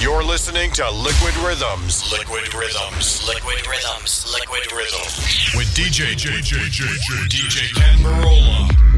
You're listening to Liquid Rhythms. Liquid Rhythms. Liquid Rhythms. Liquid Rhythms. With DJ DJ DJ DJ Kenn Burrola.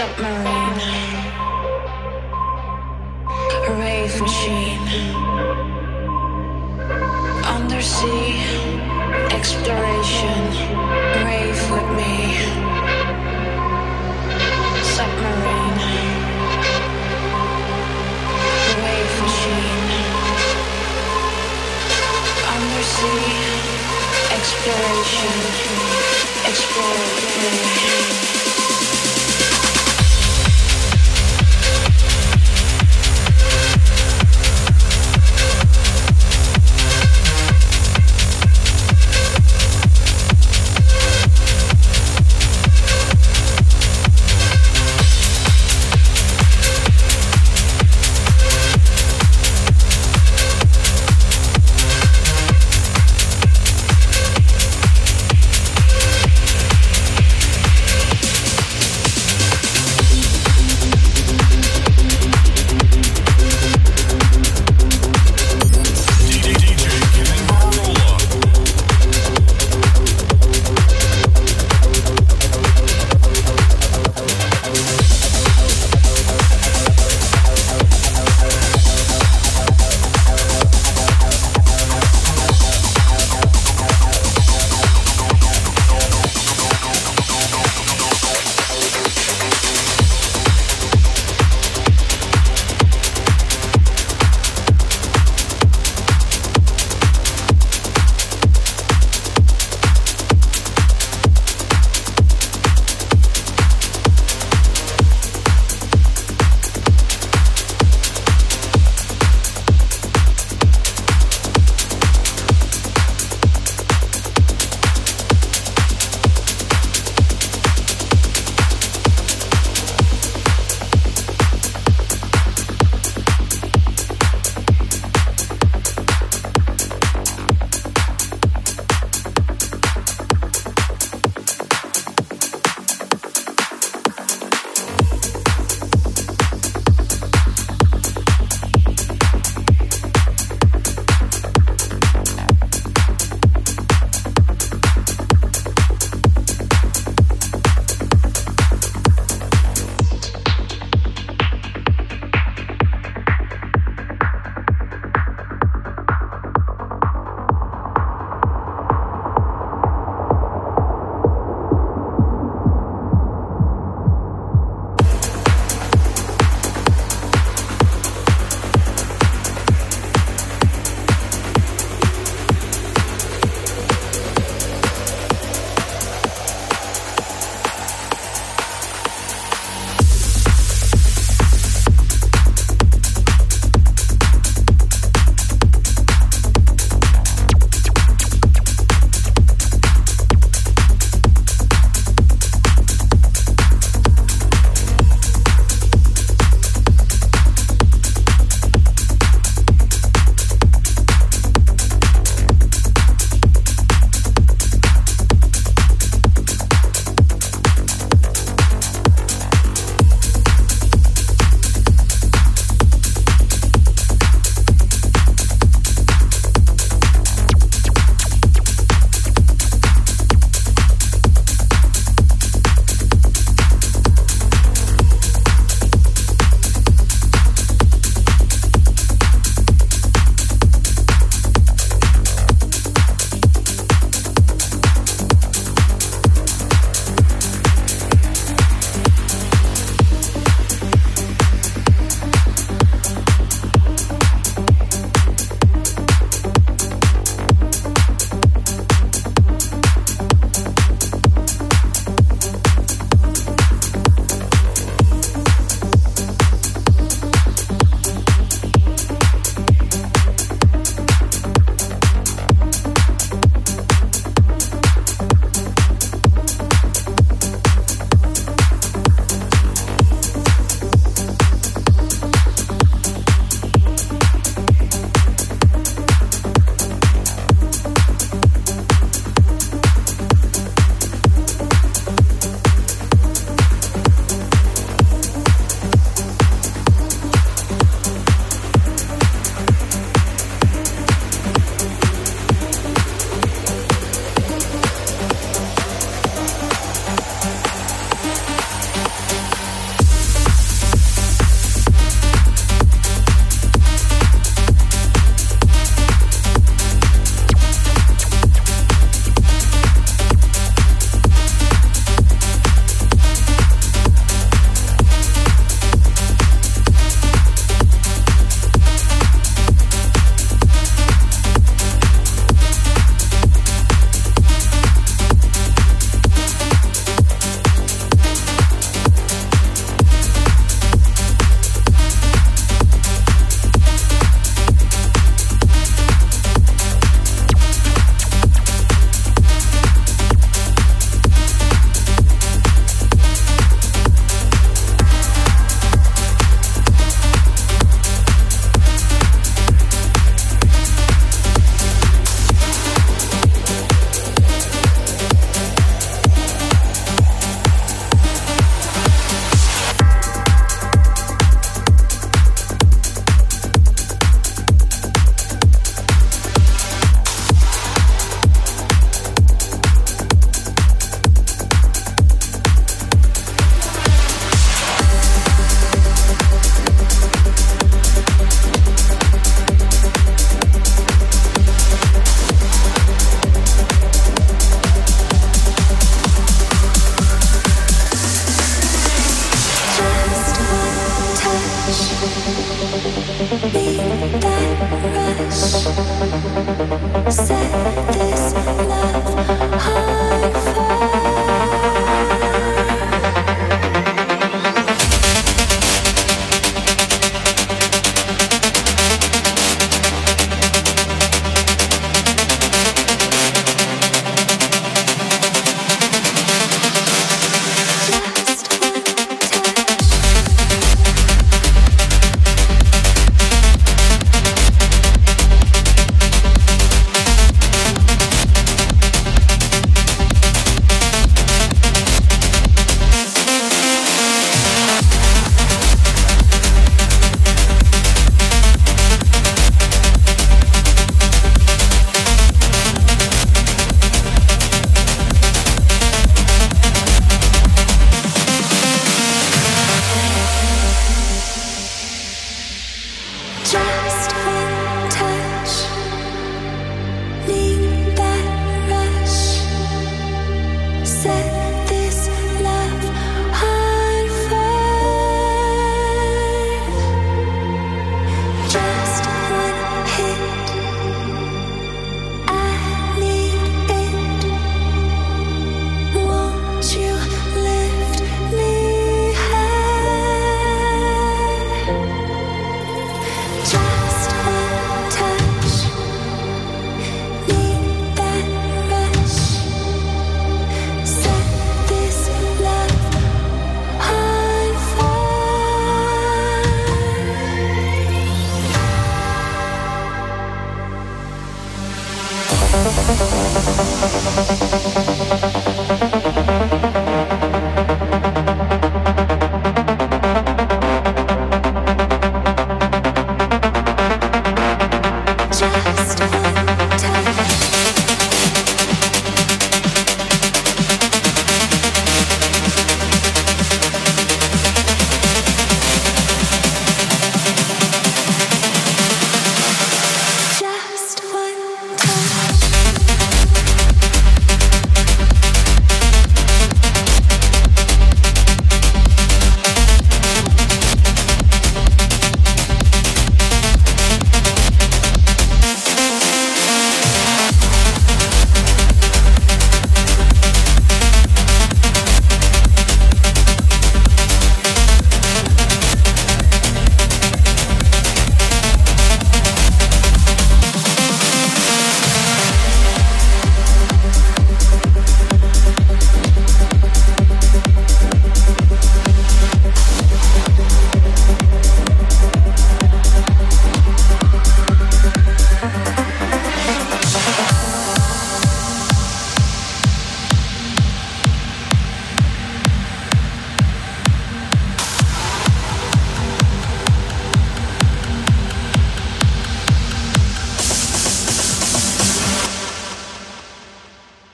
submarine, a rave machine, undersea. Exploration, rave with me, submarine, a rave machine, undersea. Exploration, explore with me.